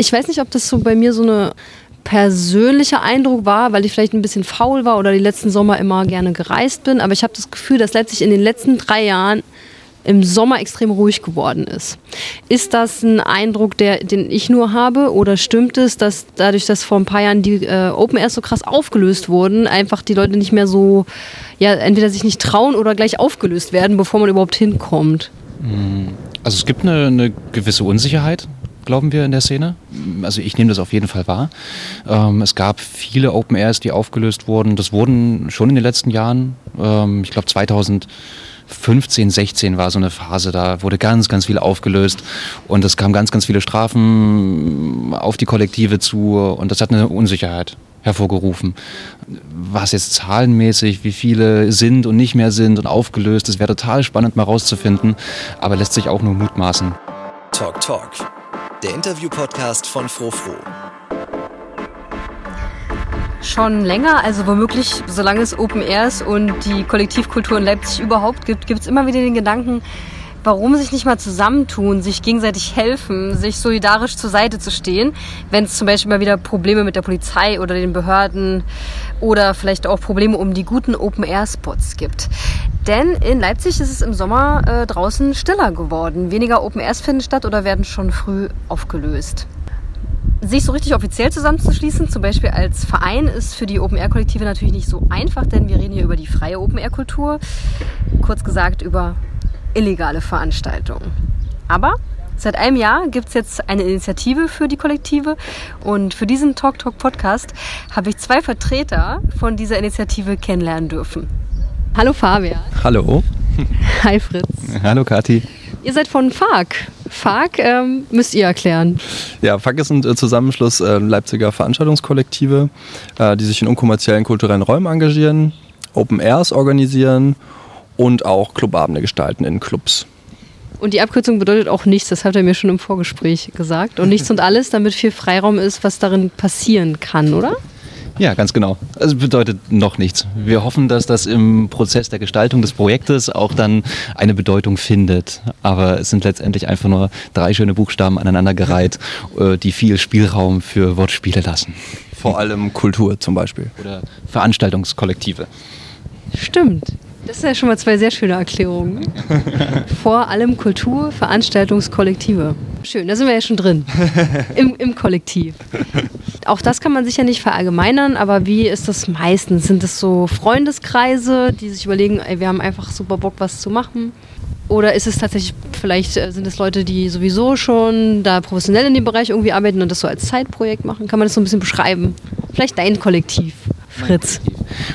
Ich weiß nicht, ob das so bei mir so eine persönlicher Eindruck war, weil ich vielleicht ein bisschen faul war oder die letzten Sommer immer gerne gereist bin. Aber ich habe das Gefühl, dass Leipzig in den letzten drei Jahren im Sommer extrem ruhig geworden ist. Ist das ein Eindruck, der, den ich nur habe oder stimmt es, dass dadurch, dass vor ein paar Jahren die äh, Open Airs so krass aufgelöst wurden, einfach die Leute nicht mehr so, ja, entweder sich nicht trauen oder gleich aufgelöst werden, bevor man überhaupt hinkommt? Also es gibt eine, eine gewisse Unsicherheit, glauben wir, in der Szene. Also ich nehme das auf jeden Fall wahr. Ähm, es gab viele Open Airs, die aufgelöst wurden. Das wurden schon in den letzten Jahren. Ähm, ich glaube 2015, 16 war so eine Phase, da wurde ganz, ganz viel aufgelöst und es kamen ganz, ganz viele Strafen auf die Kollektive zu und das hat eine Unsicherheit hervorgerufen. Was jetzt zahlenmäßig, wie viele sind und nicht mehr sind und aufgelöst, das wäre total spannend mal rauszufinden, aber lässt sich auch nur mutmaßen. Talk Talk, der Interview-Podcast von Frofro. Schon länger, also womöglich, solange es Open Airs und die Kollektivkultur in Leipzig überhaupt gibt, gibt es immer wieder den Gedanken, warum sich nicht mal zusammentun, sich gegenseitig helfen, sich solidarisch zur Seite zu stehen, wenn es zum Beispiel mal wieder Probleme mit der Polizei oder den Behörden oder vielleicht auch Probleme um die guten Open-Air-Spots gibt. Denn in Leipzig ist es im Sommer äh, draußen stiller geworden. Weniger Open-Airs finden statt oder werden schon früh aufgelöst. Sich so richtig offiziell zusammenzuschließen, zum Beispiel als Verein, ist für die Open-Air-Kollektive natürlich nicht so einfach, denn wir reden hier über die freie Open-Air-Kultur. Kurz gesagt über illegale Veranstaltungen. Aber seit einem Jahr gibt es jetzt eine Initiative für die Kollektive und für diesen Talk Talk Podcast habe ich zwei Vertreter von dieser Initiative kennenlernen dürfen. Hallo Fabian. Hallo. Hi Fritz. Hallo Kathi. Ihr seid von FARC. FARC ähm, müsst ihr erklären. Ja, FARC ist ein äh, Zusammenschluss äh, Leipziger Veranstaltungskollektive, äh, die sich in unkommerziellen kulturellen Räumen engagieren, Open Airs organisieren und auch Clubabende gestalten in Clubs. Und die Abkürzung bedeutet auch nichts, das habt ihr mir schon im Vorgespräch gesagt. Und nichts und alles, damit viel Freiraum ist, was darin passieren kann, oder? Ja, ganz genau. Also bedeutet noch nichts. Wir hoffen, dass das im Prozess der Gestaltung des Projektes auch dann eine Bedeutung findet. Aber es sind letztendlich einfach nur drei schöne Buchstaben aneinandergereiht, äh, die viel Spielraum für Wortspiele lassen. Vor allem Kultur zum Beispiel. Oder Veranstaltungskollektive. Stimmt. Das sind ja schon mal zwei sehr schöne Erklärungen. Vor allem Kultur, Veranstaltungskollektive. Schön, da sind wir ja schon drin. Im, Im Kollektiv. Auch das kann man sicher nicht verallgemeinern, aber wie ist das meistens? Sind es so Freundeskreise, die sich überlegen, ey, wir haben einfach super Bock, was zu machen? Oder ist es tatsächlich, vielleicht äh, sind es Leute, die sowieso schon da professionell in dem Bereich irgendwie arbeiten und das so als Zeitprojekt machen? Kann man das so ein bisschen beschreiben? Vielleicht dein Kollektiv. Fritz.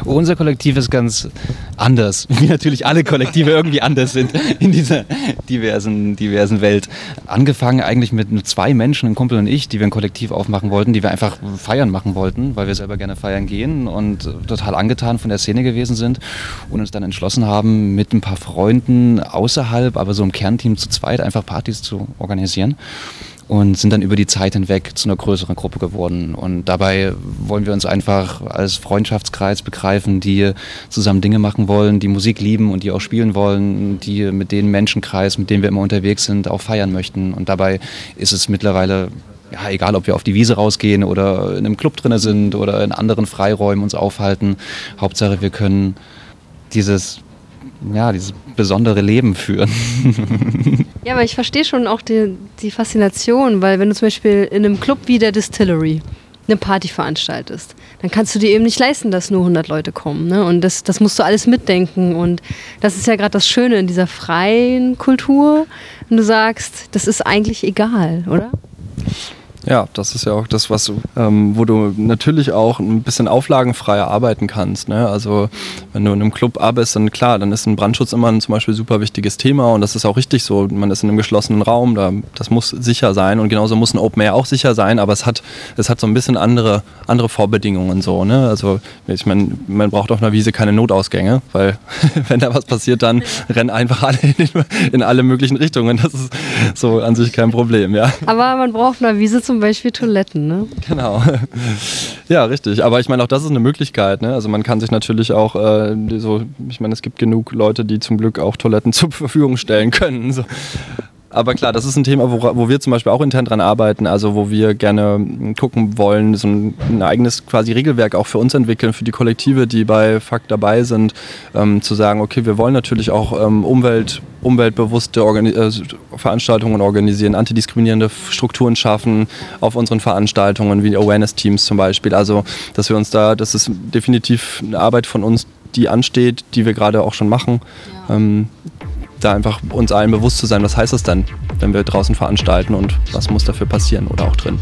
Unser Kollektiv ist ganz anders, wie natürlich alle Kollektive irgendwie anders sind in dieser diversen, diversen Welt. Angefangen eigentlich mit zwei Menschen, ein Kumpel und ich, die wir ein Kollektiv aufmachen wollten, die wir einfach feiern machen wollten, weil wir selber gerne feiern gehen und total angetan von der Szene gewesen sind und uns dann entschlossen haben, mit ein paar Freunden außerhalb, aber so im Kernteam zu zweit einfach Partys zu organisieren und sind dann über die Zeit hinweg zu einer größeren Gruppe geworden. Und dabei wollen wir uns einfach als Freundschaftskreis begreifen, die zusammen Dinge machen wollen, die Musik lieben und die auch spielen wollen, die mit dem Menschenkreis, mit dem wir immer unterwegs sind, auch feiern möchten. Und dabei ist es mittlerweile ja, egal ob wir auf die Wiese rausgehen oder in einem Club drin sind oder in anderen Freiräumen uns aufhalten. Hauptsache, wir können dieses ja, dieses besondere Leben führen. ja, aber ich verstehe schon auch die, die Faszination, weil wenn du zum Beispiel in einem Club wie der Distillery eine Party veranstaltest, dann kannst du dir eben nicht leisten, dass nur 100 Leute kommen. Ne? Und das, das musst du alles mitdenken. Und das ist ja gerade das Schöne in dieser freien Kultur, wenn du sagst, das ist eigentlich egal, oder? Ja, das ist ja auch das, was du, ähm, wo du natürlich auch ein bisschen auflagenfreier arbeiten kannst. Ne? Also wenn du in einem Club arbeitest, dann klar, dann ist ein Brandschutz immer ein zum Beispiel super wichtiges Thema und das ist auch richtig so. Man ist in einem geschlossenen Raum, da, das muss sicher sein und genauso muss ein Open Air auch sicher sein, aber es hat, es hat so ein bisschen andere, andere Vorbedingungen so. Ne? Also ich meine, man braucht auf einer Wiese keine Notausgänge, weil wenn da was passiert, dann rennen einfach alle in, in alle möglichen Richtungen. Das ist so an sich kein Problem, ja. Aber man braucht auf einer Wiese zum zum Beispiel Toiletten, ne? Genau. Ja, richtig. Aber ich meine, auch das ist eine Möglichkeit. Ne? Also man kann sich natürlich auch äh, so, ich meine, es gibt genug Leute, die zum Glück auch Toiletten zur Verfügung stellen können. So. Aber klar, das ist ein Thema, wo, wo wir zum Beispiel auch intern dran arbeiten, also wo wir gerne gucken wollen, so ein, ein eigenes quasi Regelwerk auch für uns entwickeln, für die Kollektive, die bei FAK dabei sind, ähm, zu sagen, okay, wir wollen natürlich auch ähm, Umwelt, umweltbewusste Organi äh, Veranstaltungen organisieren, antidiskriminierende Strukturen schaffen auf unseren Veranstaltungen, wie Awareness-Teams zum Beispiel. Also, dass wir uns da, das ist definitiv eine Arbeit von uns, die ansteht, die wir gerade auch schon machen. Ja. Ähm, da einfach uns allen bewusst zu sein, was heißt das denn, wenn wir draußen veranstalten und was muss dafür passieren oder auch drin.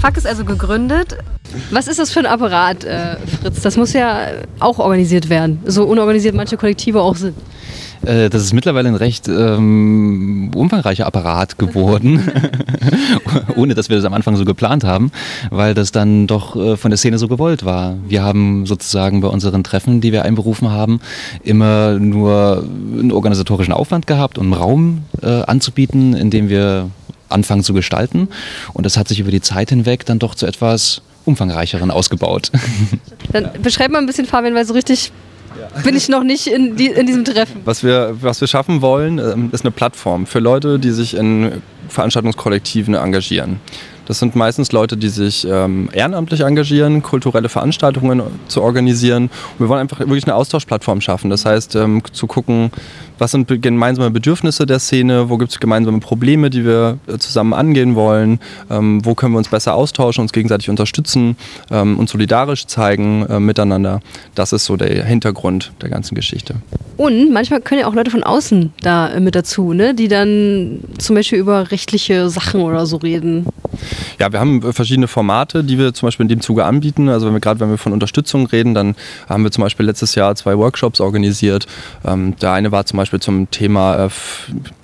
FAK ist also gegründet. Was ist das für ein Apparat, äh, Fritz? Das muss ja auch organisiert werden, so unorganisiert manche Kollektive auch sind. Äh, das ist mittlerweile ein recht ähm, umfangreicher Apparat geworden, ohne dass wir das am Anfang so geplant haben, weil das dann doch äh, von der Szene so gewollt war. Wir haben sozusagen bei unseren Treffen, die wir einberufen haben, immer nur einen organisatorischen Aufwand gehabt, um einen Raum äh, anzubieten, in dem wir anfangen zu gestalten. Und das hat sich über die Zeit hinweg dann doch zu etwas umfangreicheren ausgebaut. Dann beschreib mal ein bisschen, Fabian, weil so richtig bin ich noch nicht in, die, in diesem Treffen. Was wir, was wir schaffen wollen, ähm, ist eine Plattform für Leute, die sich in Veranstaltungskollektiven engagieren. Das sind meistens Leute, die sich ähm, ehrenamtlich engagieren, kulturelle Veranstaltungen zu organisieren. Und wir wollen einfach wirklich eine Austauschplattform schaffen. Das heißt, ähm, zu gucken, was sind gemeinsame Bedürfnisse der Szene, wo gibt es gemeinsame Probleme, die wir äh, zusammen angehen wollen, ähm, wo können wir uns besser austauschen, uns gegenseitig unterstützen ähm, und solidarisch zeigen äh, miteinander. Das ist so der Hintergrund der ganzen Geschichte. Und manchmal können ja auch Leute von außen da äh, mit dazu, ne? die dann zum Beispiel über rechtliche Sachen oder so reden. Ja, wir haben äh, verschiedene Formate, die wir zum Beispiel in dem Zuge anbieten. Also wenn wir gerade, wenn wir von Unterstützung reden, dann haben wir zum Beispiel letztes Jahr zwei Workshops organisiert. Ähm, der eine war zum Beispiel zum Thema äh,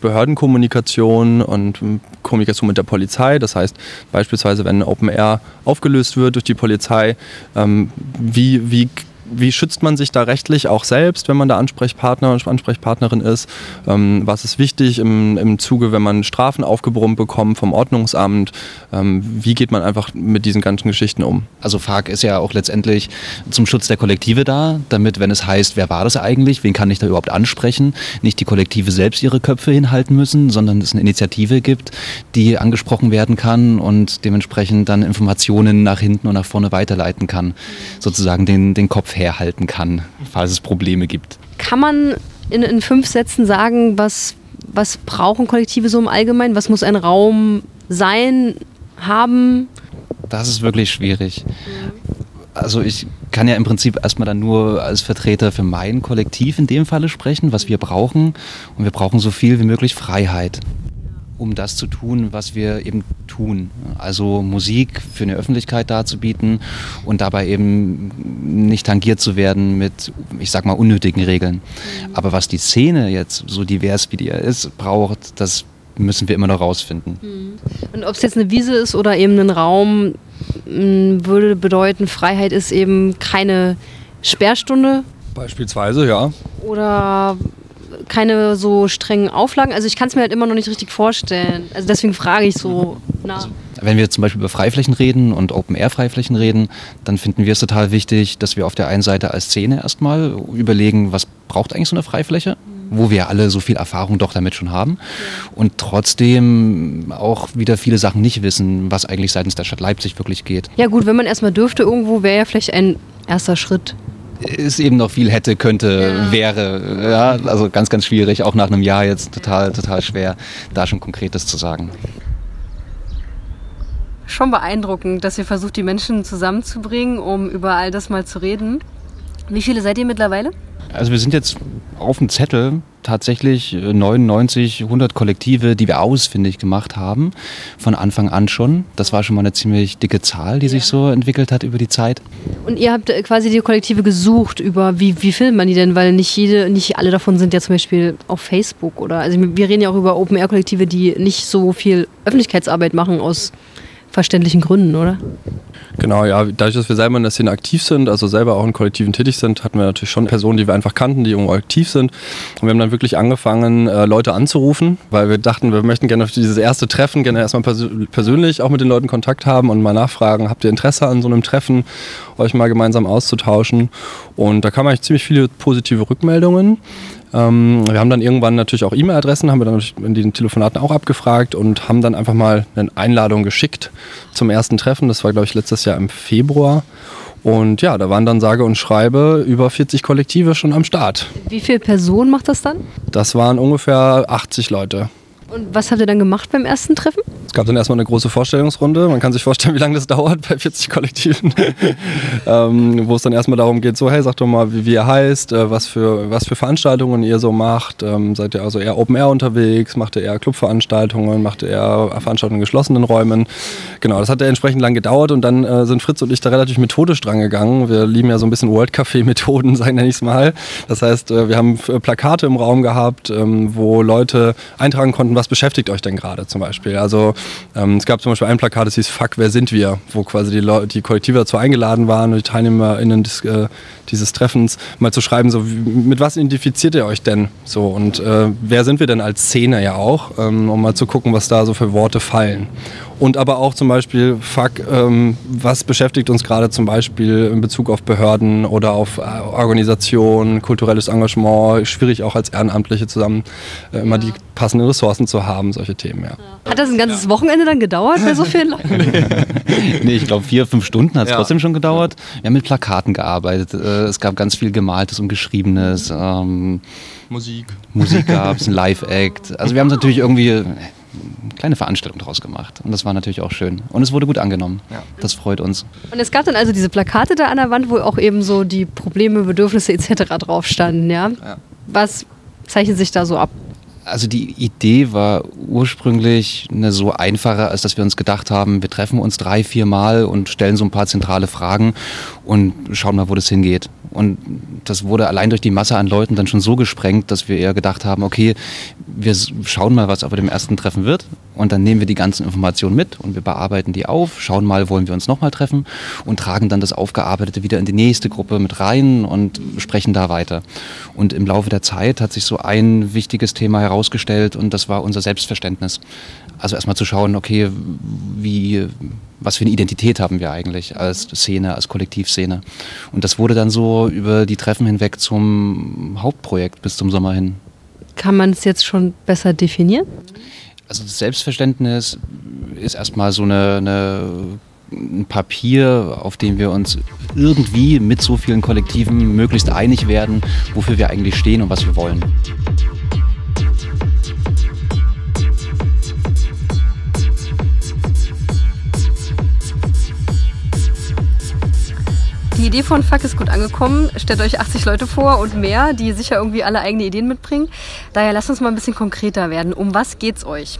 Behördenkommunikation und ähm, Kommunikation mit der Polizei. Das heißt beispielsweise, wenn Open Air aufgelöst wird durch die Polizei, ähm, wie, wie wie schützt man sich da rechtlich auch selbst, wenn man da Ansprechpartner und Ansprechpartnerin ist? Ähm, was ist wichtig im, im Zuge, wenn man Strafen aufgebrummt bekommt vom Ordnungsamt? Ähm, wie geht man einfach mit diesen ganzen Geschichten um? Also FARC ist ja auch letztendlich zum Schutz der Kollektive da, damit, wenn es heißt, wer war das eigentlich, wen kann ich da überhaupt ansprechen, nicht die Kollektive selbst ihre Köpfe hinhalten müssen, sondern es eine Initiative gibt, die angesprochen werden kann und dementsprechend dann Informationen nach hinten und nach vorne weiterleiten kann, sozusagen den, den Kopf herhalten kann, falls es Probleme gibt. Kann man in, in fünf Sätzen sagen, was, was brauchen Kollektive so im Allgemeinen? Was muss ein Raum sein, haben? Das ist wirklich schwierig. Also ich kann ja im Prinzip erstmal dann nur als Vertreter für mein Kollektiv in dem Falle sprechen, was wir brauchen. Und wir brauchen so viel wie möglich Freiheit um das zu tun, was wir eben tun. Also Musik für eine Öffentlichkeit darzubieten und dabei eben nicht tangiert zu werden mit, ich sag mal, unnötigen Regeln. Mhm. Aber was die Szene jetzt, so divers wie die ist, braucht, das müssen wir immer noch rausfinden. Mhm. Und ob es jetzt eine Wiese ist oder eben ein Raum, würde bedeuten, Freiheit ist eben keine Sperrstunde. Beispielsweise, ja. Oder keine so strengen Auflagen. Also ich kann es mir halt immer noch nicht richtig vorstellen. Also deswegen frage ich so nach. Also, wenn wir zum Beispiel über Freiflächen reden und Open-Air-Freiflächen reden, dann finden wir es total wichtig, dass wir auf der einen Seite als Szene erstmal überlegen, was braucht eigentlich so eine Freifläche? wo wir alle so viel Erfahrung doch damit schon haben und trotzdem auch wieder viele Sachen nicht wissen, was eigentlich seitens der Stadt Leipzig wirklich geht. Ja gut, wenn man erstmal dürfte irgendwo, wäre ja vielleicht ein erster Schritt es eben noch viel hätte, könnte, ja. wäre. Ja, also ganz, ganz schwierig, auch nach einem Jahr jetzt total, total schwer, da schon Konkretes zu sagen. Schon beeindruckend, dass ihr versucht, die Menschen zusammenzubringen, um über all das mal zu reden. Wie viele seid ihr mittlerweile? Also wir sind jetzt auf dem Zettel tatsächlich 99, äh, 100 Kollektive, die wir ausfindig gemacht haben, von Anfang an schon. Das war schon mal eine ziemlich dicke Zahl, die ja. sich so entwickelt hat über die Zeit. Und ihr habt äh, quasi die Kollektive gesucht über, wie, wie findet man die denn? Weil nicht jede, nicht alle davon sind ja zum Beispiel auf Facebook oder, also wir reden ja auch über Open-Air-Kollektive, die nicht so viel Öffentlichkeitsarbeit machen aus verständlichen Gründen, oder? Genau, ja, dadurch, dass wir selber in der Szene aktiv sind, also selber auch in Kollektiven tätig sind, hatten wir natürlich schon Personen, die wir einfach kannten, die irgendwo aktiv sind. Und wir haben dann wirklich angefangen, äh, Leute anzurufen, weil wir dachten, wir möchten gerne auf dieses erste Treffen gerne erstmal pers persönlich auch mit den Leuten Kontakt haben und mal nachfragen, habt ihr Interesse an so einem Treffen, euch mal gemeinsam auszutauschen. Und da kamen eigentlich ziemlich viele positive Rückmeldungen. Ähm, wir haben dann irgendwann natürlich auch E-Mail-Adressen, haben wir dann in den Telefonaten auch abgefragt und haben dann einfach mal eine Einladung geschickt zum ersten Treffen. Das war, glaube ich, letztes Jahr im Februar. Und ja, da waren dann sage und schreibe über 40 Kollektive schon am Start. Wie viele Personen macht das dann? Das waren ungefähr 80 Leute. Und was habt ihr dann gemacht beim ersten Treffen? Es gab dann erstmal eine große Vorstellungsrunde. Man kann sich vorstellen, wie lange das dauert bei 40 Kollektiven. ähm, wo es dann erstmal darum geht, so hey, sagt doch mal, wie, wie ihr heißt, äh, was, für, was für Veranstaltungen ihr so macht. Ähm, seid ihr also eher Open Air unterwegs? Macht ihr eher Clubveranstaltungen? Macht ihr eher Veranstaltungen in geschlossenen Räumen? Genau, das hat ja entsprechend lang gedauert und dann äh, sind Fritz und ich da relativ methodisch dran gegangen. Wir lieben ja so ein bisschen World Café-Methoden, sagen ich es mal. Das heißt, äh, wir haben äh, Plakate im Raum gehabt, ähm, wo Leute eintragen konnten, was beschäftigt euch denn gerade zum Beispiel. Also ähm, es gab zum Beispiel ein Plakat, das hieß Fuck, wer sind wir? Wo quasi die, Leute, die Kollektive dazu eingeladen waren und die TeilnehmerInnen des, äh, dieses Treffens mal zu schreiben, so wie, mit was identifiziert ihr euch denn? So und äh, wer sind wir denn als Szene ja auch, ähm, um mal zu gucken, was da so für Worte fallen. Und aber auch zum Beispiel, fuck, ähm, was beschäftigt uns gerade zum Beispiel in Bezug auf Behörden oder auf äh, Organisation, kulturelles Engagement, schwierig auch als Ehrenamtliche zusammen äh, immer die passenden Ressourcen zu haben, solche Themen, ja. Hat das ein ganzes Wochenende dann gedauert bei so vielen Leuten? nee, ich glaube vier, fünf Stunden hat es ja. trotzdem schon gedauert. Wir haben mit Plakaten gearbeitet. Äh, es gab ganz viel Gemaltes und Geschriebenes. Ähm, Musik. Musik gab es, ein Live-Act. Also wir haben es natürlich irgendwie kleine Veranstaltung draus gemacht. Und das war natürlich auch schön. Und es wurde gut angenommen. Ja. Das freut uns. Und es gab dann also diese Plakate da an der Wand, wo auch eben so die Probleme, Bedürfnisse etc. drauf standen. Ja? ja. Was zeichnet sich da so ab? Also die Idee war ursprünglich eine so einfache, als dass wir uns gedacht haben, wir treffen uns drei, vier Mal und stellen so ein paar zentrale Fragen und schauen mal, wo das hingeht. Und das wurde allein durch die Masse an Leuten dann schon so gesprengt, dass wir eher gedacht haben, okay, wir schauen mal, was auf dem ersten Treffen wird und dann nehmen wir die ganzen Informationen mit und wir bearbeiten die auf, schauen mal, wollen wir uns nochmal treffen und tragen dann das Aufgearbeitete wieder in die nächste Gruppe mit rein und sprechen da weiter. Und im Laufe der Zeit hat sich so ein wichtiges Thema herausgestellt und das war unser Selbstverständnis. Also erstmal zu schauen, okay, wie, was für eine Identität haben wir eigentlich als Szene, als Kollektivszene. Und das wurde dann so über die Treffen hinweg zum Hauptprojekt bis zum Sommer hin. Kann man es jetzt schon besser definieren? Also das Selbstverständnis ist erstmal so eine, eine ein Papier, auf dem wir uns irgendwie mit so vielen Kollektiven möglichst einig werden, wofür wir eigentlich stehen und was wir wollen. Die Idee von Fuck ist gut angekommen. Stellt euch 80 Leute vor und mehr, die sicher irgendwie alle eigene Ideen mitbringen. Daher lasst uns mal ein bisschen konkreter werden. Um was geht's euch?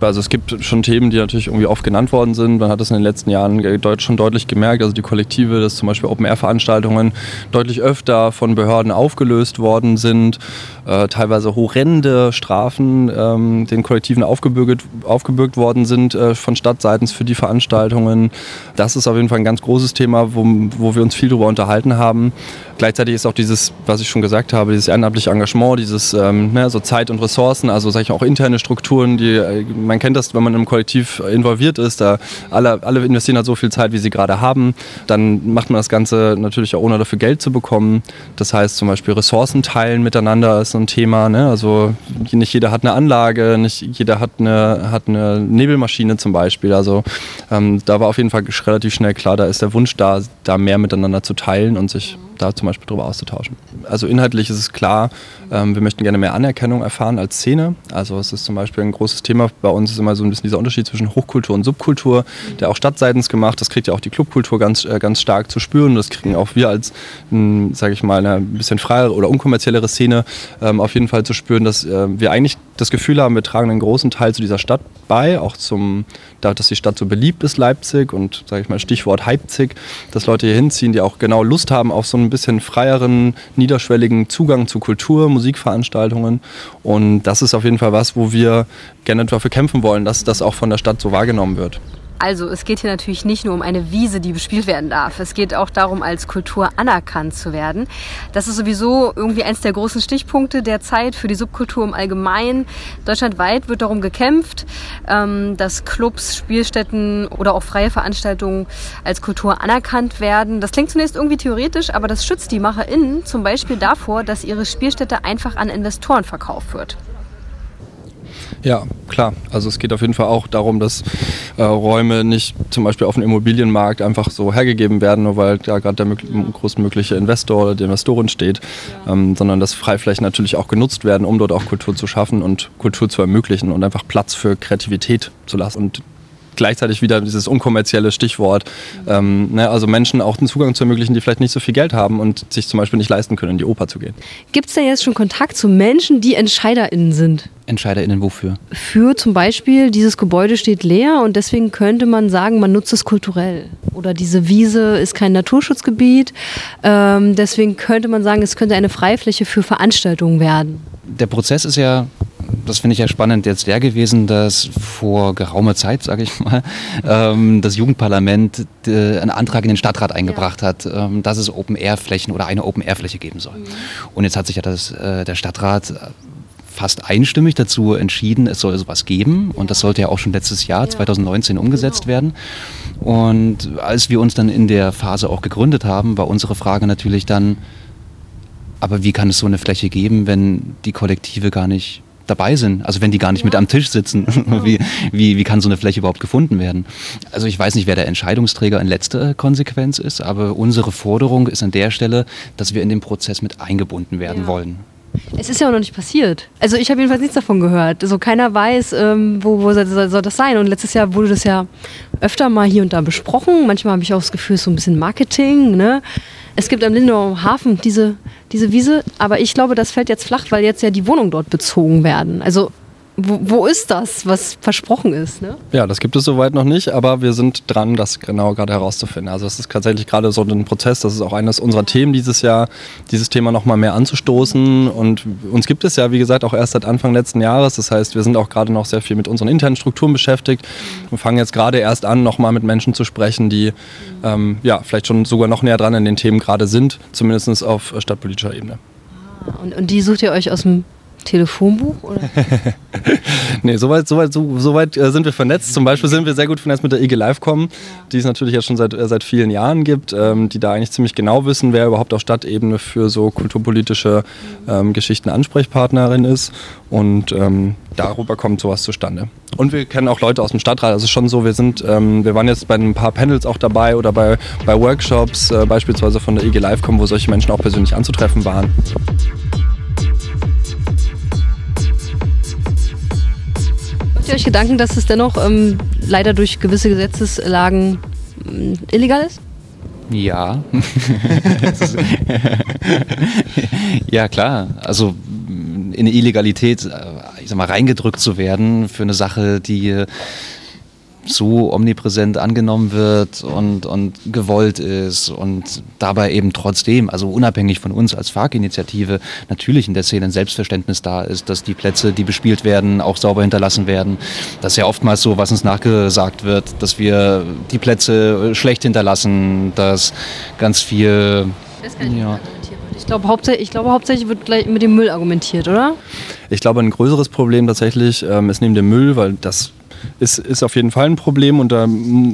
Also es gibt schon Themen, die natürlich irgendwie oft genannt worden sind. Man hat es in den letzten Jahren schon deutlich gemerkt. Also die Kollektive, dass zum Beispiel Open-Air-Veranstaltungen deutlich öfter von Behörden aufgelöst worden sind. Äh, teilweise horrende Strafen ähm, den Kollektiven aufgebürgt, aufgebürgt worden sind äh, von Stadtseitens für die Veranstaltungen. Das ist auf jeden Fall ein ganz großes Thema, wo, wo wir uns viel darüber unterhalten haben. Gleichzeitig ist auch dieses, was ich schon gesagt habe, dieses ehrenamtliche Engagement, dieses ähm, ne, so Zeit und Ressourcen, also sage ich auch interne Strukturen, die äh, man kennt das, wenn man im Kollektiv involviert ist, da alle, alle investieren halt so viel Zeit, wie sie gerade haben. Dann macht man das Ganze natürlich auch ohne dafür Geld zu bekommen. Das heißt zum Beispiel Ressourcen teilen miteinander ist so ein Thema. Ne? Also nicht jeder hat eine Anlage, nicht jeder hat eine, hat eine Nebelmaschine zum Beispiel. Also ähm, da war auf jeden Fall relativ schnell klar, da ist der Wunsch da, da mehr miteinander zu teilen und sich da zum Beispiel drüber auszutauschen. Also inhaltlich ist es klar, ähm, wir möchten gerne mehr Anerkennung erfahren als Szene. Also es ist zum Beispiel ein großes Thema bei uns ist immer so ein bisschen dieser Unterschied zwischen Hochkultur und Subkultur, der auch stadtseitens gemacht. Das kriegt ja auch die Clubkultur ganz, äh, ganz stark zu spüren. Das kriegen auch wir als, sage ich mal, eine bisschen freiere oder unkommerziellere Szene ähm, auf jeden Fall zu spüren, dass äh, wir eigentlich das Gefühl haben, wir tragen einen großen Teil zu dieser Stadt bei, auch zum, dass die Stadt so beliebt ist, Leipzig und sage ich mal Stichwort Leipzig, dass Leute hier hinziehen, die auch genau Lust haben auf so ein bisschen freieren, niederschwelligen Zugang zu Kultur, Musikveranstaltungen und das ist auf jeden Fall was, wo wir gerne dafür kämpfen wollen, dass das auch von der Stadt so wahrgenommen wird. Also es geht hier natürlich nicht nur um eine Wiese, die bespielt werden darf. Es geht auch darum, als Kultur anerkannt zu werden. Das ist sowieso irgendwie eins der großen Stichpunkte der Zeit für die Subkultur im Allgemeinen. Deutschlandweit wird darum gekämpft, ähm, dass Clubs, Spielstätten oder auch freie Veranstaltungen als Kultur anerkannt werden. Das klingt zunächst irgendwie theoretisch, aber das schützt die MacherInnen zum Beispiel davor, dass ihre Spielstätte einfach an Investoren verkauft wird. Ja, klar. Also es geht auf jeden Fall auch darum, dass äh, Räume nicht zum Beispiel auf dem Immobilienmarkt einfach so hergegeben werden, nur weil da gerade der größtmögliche Investor oder die Investorin steht, ähm, sondern dass Freiflächen natürlich auch genutzt werden, um dort auch Kultur zu schaffen und Kultur zu ermöglichen und einfach Platz für Kreativität zu lassen. Und gleichzeitig wieder dieses unkommerzielle Stichwort. Ähm, ne, also Menschen auch den Zugang zu ermöglichen, die vielleicht nicht so viel Geld haben und sich zum Beispiel nicht leisten können, in die Oper zu gehen. Gibt es da jetzt schon Kontakt zu Menschen, die EntscheiderInnen sind? EntscheiderInnen wofür? Für zum Beispiel, dieses Gebäude steht leer und deswegen könnte man sagen, man nutzt es kulturell. Oder diese Wiese ist kein Naturschutzgebiet. Ähm, deswegen könnte man sagen, es könnte eine Freifläche für Veranstaltungen werden. Der Prozess ist ja das finde ich ja spannend, jetzt der gewesen, dass vor geraumer Zeit, sage ich mal, ähm, das Jugendparlament äh, einen Antrag in den Stadtrat eingebracht ja. hat, ähm, dass es Open-Air-Flächen oder eine Open-Air-Fläche geben soll. Mhm. Und jetzt hat sich ja das, äh, der Stadtrat fast einstimmig dazu entschieden, es soll sowas geben. Und das sollte ja auch schon letztes Jahr, 2019, umgesetzt genau. werden. Und als wir uns dann in der Phase auch gegründet haben, war unsere Frage natürlich dann, aber wie kann es so eine Fläche geben, wenn die Kollektive gar nicht dabei sind, also wenn die gar nicht mit am Tisch sitzen, wie, wie, wie kann so eine Fläche überhaupt gefunden werden? Also ich weiß nicht, wer der Entscheidungsträger in letzter Konsequenz ist, aber unsere Forderung ist an der Stelle, dass wir in den Prozess mit eingebunden werden ja. wollen. Es ist ja auch noch nicht passiert. Also ich habe jedenfalls nichts davon gehört. Also keiner weiß, ähm, wo, wo soll, soll, das sein. Und letztes Jahr wurde das ja öfter mal hier und da besprochen. Manchmal habe ich auch das Gefühl, so ein bisschen Marketing. Ne? Es gibt am Lindauer Hafen diese, diese Wiese, aber ich glaube, das fällt jetzt flach, weil jetzt ja die Wohnungen dort bezogen werden. Also wo, wo, ist das, was versprochen ist? Ne? Ja, das gibt es soweit noch nicht, aber wir sind dran, das genau gerade herauszufinden. Also es ist tatsächlich gerade so ein Prozess, das ist auch eines unserer Themen dieses Jahr, dieses Thema nochmal mehr anzustoßen. Und uns gibt es ja, wie gesagt, auch erst seit Anfang letzten Jahres. Das heißt, wir sind auch gerade noch sehr viel mit unseren internen Strukturen beschäftigt. Wir fangen jetzt gerade erst an, nochmal mit Menschen zu sprechen, die ähm, ja, vielleicht schon sogar noch näher dran in den Themen gerade sind, zumindest auf stadtpolitischer Ebene. Ah, und, und die sucht ihr euch aus dem Telefonbuch? Oder? nee, soweit so weit, so, so weit, äh, sind wir vernetzt. Zum Beispiel sind wir sehr gut vernetzt mit der IG Livecom, ja. die es natürlich jetzt schon seit, äh, seit vielen Jahren gibt, ähm, die da eigentlich ziemlich genau wissen, wer überhaupt auf Stadtebene für so kulturpolitische ähm, Geschichten Ansprechpartnerin ist. Und ähm, darüber kommt sowas zustande. Und wir kennen auch Leute aus dem Stadtrat. Also schon so, wir sind, ähm, wir waren jetzt bei ein paar Panels auch dabei oder bei, bei Workshops, äh, beispielsweise von der IG Livecom, wo solche Menschen auch persönlich anzutreffen waren. Euch Gedanken, dass es dennoch ähm, leider durch gewisse Gesetzeslagen ähm, illegal ist? Ja. ja, klar. Also in eine Illegalität, äh, ich sag mal, reingedrückt zu werden für eine Sache, die so omnipräsent angenommen wird und, und gewollt ist und dabei eben trotzdem, also unabhängig von uns als FARC-Initiative, natürlich in der Szene ein Selbstverständnis da ist, dass die Plätze, die bespielt werden, auch sauber hinterlassen werden. Das ist ja oftmals so, was uns nachgesagt wird, dass wir die Plätze schlecht hinterlassen, dass ganz viel... Ja. Ich glaube, hauptsächlich, ich glaube, hauptsächlich wird gleich mit dem Müll argumentiert, oder? Ich glaube, ein größeres Problem tatsächlich ähm, ist neben dem Müll, weil das ist, ist auf jeden Fall ein Problem und da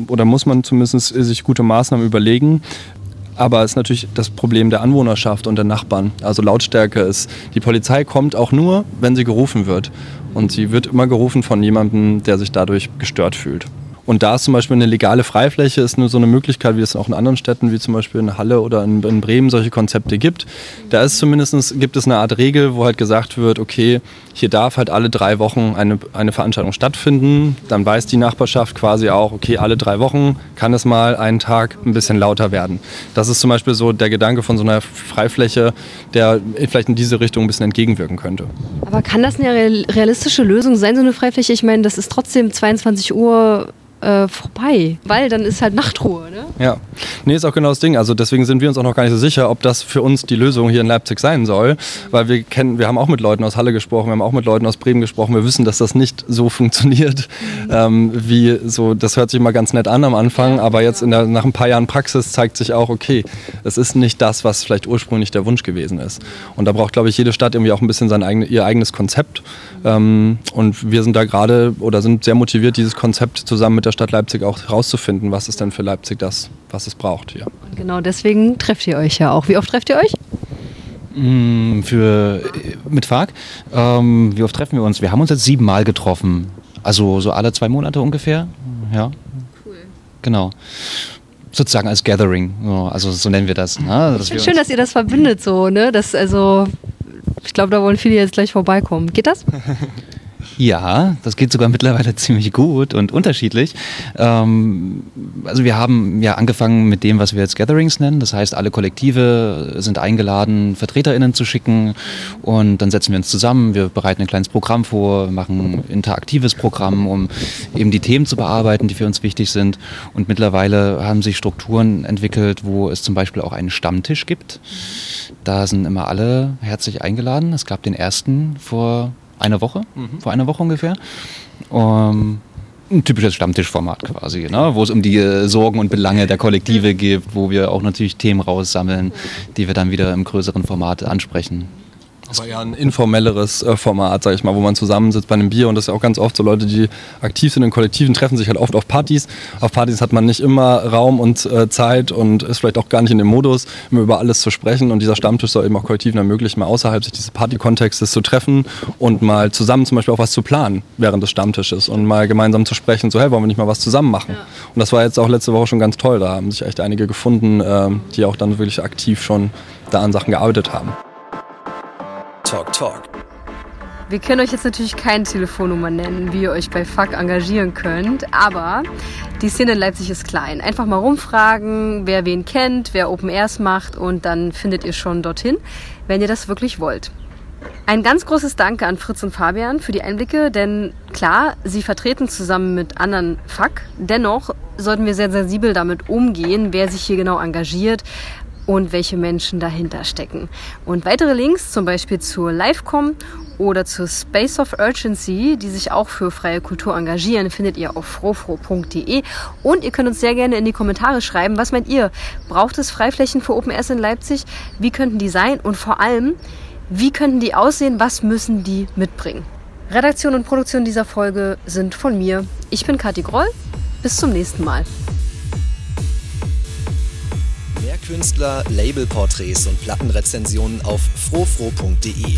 oder muss man zumindest sich gute Maßnahmen überlegen. Aber es ist natürlich das Problem der Anwohnerschaft und der Nachbarn. Also Lautstärke ist, die Polizei kommt auch nur, wenn sie gerufen wird. Und sie wird immer gerufen von jemandem, der sich dadurch gestört fühlt. Und da ist zum Beispiel eine legale Freifläche, ist nur so eine Möglichkeit, wie es auch in anderen Städten, wie zum Beispiel in Halle oder in, in Bremen solche Konzepte gibt. Da ist zumindest, gibt es eine Art Regel, wo halt gesagt wird, okay, hier darf halt alle drei Wochen eine, eine Veranstaltung stattfinden. Dann weiß die Nachbarschaft quasi auch, okay, alle drei Wochen kann es mal einen Tag ein bisschen lauter werden. Das ist zum Beispiel so der Gedanke von so einer Freifläche, der vielleicht in diese Richtung ein bisschen entgegenwirken könnte. Aber kann das eine realistische Lösung sein, so eine Freifläche? Ich meine, das ist trotzdem 22 Uhr äh, vorbei, weil dann ist halt Nachtruhe. Ne? Ja, nee, ist auch genau das Ding. Also deswegen sind wir uns auch noch gar nicht so sicher, ob das für uns die Lösung hier in Leipzig sein soll, weil wir kennen, wir haben auch mit Leuten aus Halle gesprochen, wir haben auch mit Leuten aus Bremen gesprochen. Wir wissen, dass das nicht so funktioniert, mhm. ähm, wie so. Das hört sich mal ganz nett an am Anfang, aber jetzt der, nach ein paar Jahren Praxis zeigt sich auch, okay, es ist nicht das, was vielleicht ursprünglich der Wunsch gewesen ist. Und da braucht, glaube ich, jede Stadt irgendwie auch ein bisschen sein eigene, ihr eigenes Konzept. Ähm, und wir sind da gerade oder sind sehr motiviert, dieses Konzept zusammen mit der Stadt Leipzig auch herauszufinden, was ist denn für Leipzig das, was es braucht hier. Genau, deswegen trefft ihr euch ja auch. Wie oft trefft ihr euch? Mm, für, mit FARC. Ähm, wie oft treffen wir uns? Wir haben uns jetzt siebenmal getroffen. Also so alle zwei Monate ungefähr. Ja. Cool. Genau sozusagen als Gathering, also so nennen wir das. Ne? Dass wir schön, dass ihr das verbindet so, ne? Das also, ich glaube, da wollen viele jetzt gleich vorbeikommen. Geht das? Ja, das geht sogar mittlerweile ziemlich gut und unterschiedlich. Ähm, also wir haben ja angefangen mit dem, was wir jetzt Gatherings nennen. Das heißt, alle Kollektive sind eingeladen, VertreterInnen zu schicken und dann setzen wir uns zusammen. Wir bereiten ein kleines Programm vor, machen ein interaktives Programm, um eben die Themen zu bearbeiten, die für uns wichtig sind. Und mittlerweile haben sich Strukturen entwickelt, wo es zum Beispiel auch einen Stammtisch gibt. Da sind immer alle herzlich eingeladen. Es gab den ersten vor einer Woche, mhm. vor einer Woche ungefähr. Um, ein typisches Stammtischformat quasi, ne? wo es um die äh, Sorgen und Belange der Kollektive geht, wo wir auch natürlich Themen raussammeln, die wir dann wieder im größeren Format ansprechen. Aber ja ein informelleres äh, Format, sag ich mal, wo man zusammensitzt bei einem Bier und das ist ja auch ganz oft so Leute, die aktiv sind in Kollektiven, treffen sich halt oft auf Partys. Auf Partys hat man nicht immer Raum und äh, Zeit und ist vielleicht auch gar nicht in dem Modus, immer über alles zu sprechen und dieser Stammtisch soll eben auch Kollektiven ermöglichen, mal außerhalb sich dieses Partykontextes zu treffen und mal zusammen zum Beispiel auch was zu planen während des Stammtisches und mal gemeinsam zu sprechen, so hey, wollen wir nicht mal was zusammen machen? Ja. Und das war jetzt auch letzte Woche schon ganz toll, da haben sich echt einige gefunden, äh, die auch dann wirklich aktiv schon da an Sachen gearbeitet haben. Talk Talk. Wir können euch jetzt natürlich keine Telefonnummer nennen, wie ihr euch bei FAK engagieren könnt, aber die Szene in Leipzig ist klein. Einfach mal rumfragen, wer wen kennt, wer Open Airs macht und dann findet ihr schon dorthin, wenn ihr das wirklich wollt. Ein ganz großes Danke an Fritz und Fabian für die Einblicke, denn klar, sie vertreten zusammen mit anderen FAK. Dennoch sollten wir sehr sensibel damit umgehen, wer sich hier genau engagiert, und welche Menschen dahinter stecken. Und weitere Links, zum Beispiel zur Livecom oder zur Space of Urgency, die sich auch für freie Kultur engagieren, findet ihr auf frofro.de. Und ihr könnt uns sehr gerne in die Kommentare schreiben, was meint ihr? Braucht es Freiflächen für Open Airs in Leipzig? Wie könnten die sein? Und vor allem, wie könnten die aussehen? Was müssen die mitbringen? Redaktion und Produktion dieser Folge sind von mir. Ich bin Kathi Groll. Bis zum nächsten Mal. Künstler, Labelporträts und Plattenrezensionen auf frofro.de.